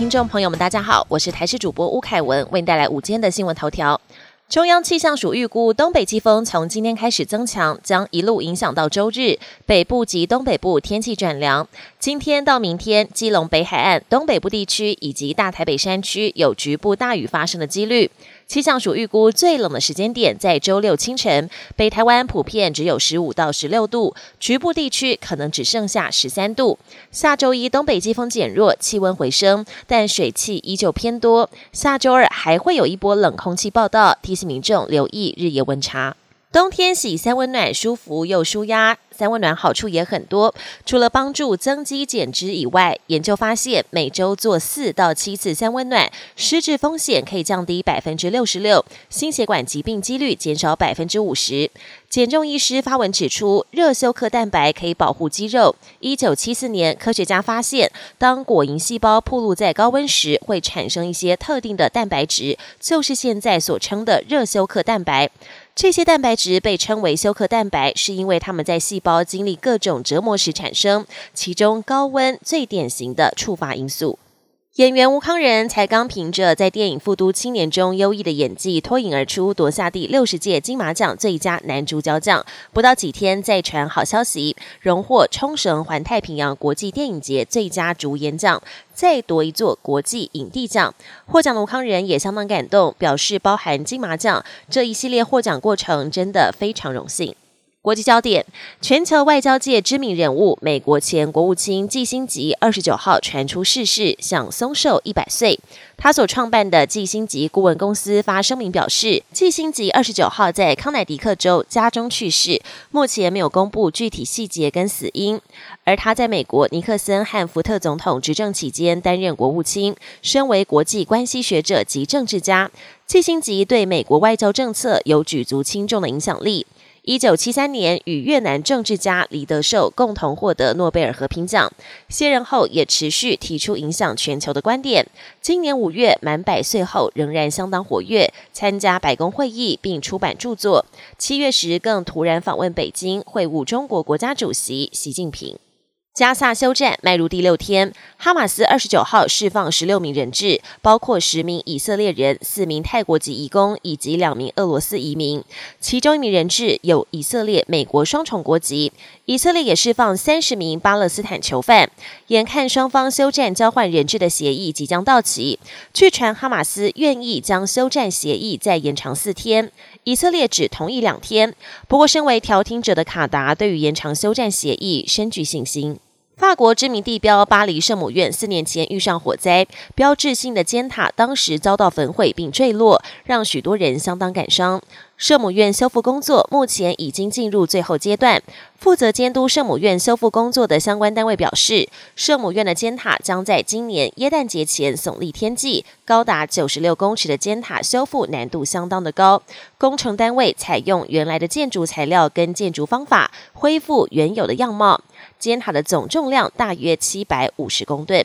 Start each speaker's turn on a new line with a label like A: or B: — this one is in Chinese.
A: 听众朋友们，大家好，我是台视主播吴凯文，为您带来午间的新闻头条。中央气象署预估，东北季风从今天开始增强，将一路影响到周日。北部及东北部天气转凉。今天到明天，基隆北海岸、东北部地区以及大台北山区有局部大雨发生的几率。气象署预估，最冷的时间点在周六清晨，北台湾普遍只有十五到十六度，局部地区可能只剩下十三度。下周一东北季风减弱，气温回升，但水汽依旧偏多。下周二还会有一波冷空气报道，提醒民众留意日夜温差。冬天洗三温暖，舒服又舒压。三温暖好处也很多，除了帮助增肌减脂以外，研究发现每周做四到七次三温暖，失智风险可以降低百分之六十六，心血管疾病几率减少百分之五十。减重医师发文指出，热休克蛋白可以保护肌肉。一九七四年，科学家发现，当果蝇细胞暴露在高温时，会产生一些特定的蛋白质，就是现在所称的热休克蛋白。这些蛋白质被称为休克蛋白，是因为它们在细胞经历各种折磨时产生，其中高温最典型的触发因素。演员吴康仁才刚凭着在电影《复都青年》中优异的演技脱颖而出，夺下第六十届金马奖最佳男主角奖。不到几天，再传好消息，荣获冲绳环太平洋国际电影节最佳主演奖，再夺一座国际影帝奖。获奖的吴康仁也相当感动，表示包含金马奖这一系列获奖过程，真的非常荣幸。国际焦点：全球外交界知名人物、美国前国务卿季辛吉二十九号传出逝世，享松寿一百岁。他所创办的季辛吉顾问公司发声明表示，季辛吉二十九号在康乃狄克州家中去世，目前没有公布具体细节跟死因。而他在美国尼克森和福特总统执政期间担任国务卿，身为国际关系学者及政治家，季辛吉对美国外交政策有举足轻重的影响力。一九七三年，与越南政治家李德寿共同获得诺贝尔和平奖。卸任后，也持续提出影响全球的观点。今年五月满百岁后，仍然相当活跃，参加白宫会议并出版著作。七月时，更突然访问北京，会晤中国国家主席习近平。加萨休战迈入第六天，哈马斯二十九号释放十六名人质，包括十名以色列人、四名泰国籍移工以及两名俄罗斯移民。其中一名人质有以色列、美国双重国籍。以色列也释放三十名巴勒斯坦囚犯。眼看双方休战交换人质的协议即将到期，据传哈马斯愿意将休战协议再延长四天，以色列只同意两天。不过，身为调停者的卡达对于延长休战协议深具信心。法国知名地标巴黎圣母院四年前遇上火灾，标志性的尖塔当时遭到焚毁并坠落，让许多人相当感伤。圣母院修复工作目前已经进入最后阶段。负责监督圣母院修复工作的相关单位表示，圣母院的尖塔将在今年耶诞节前耸立天际。高达九十六公尺的尖塔修复难度相当的高，工程单位采用原来的建筑材料跟建筑方法，恢复原有的样貌。尖塔的总重量大约七百五十公吨。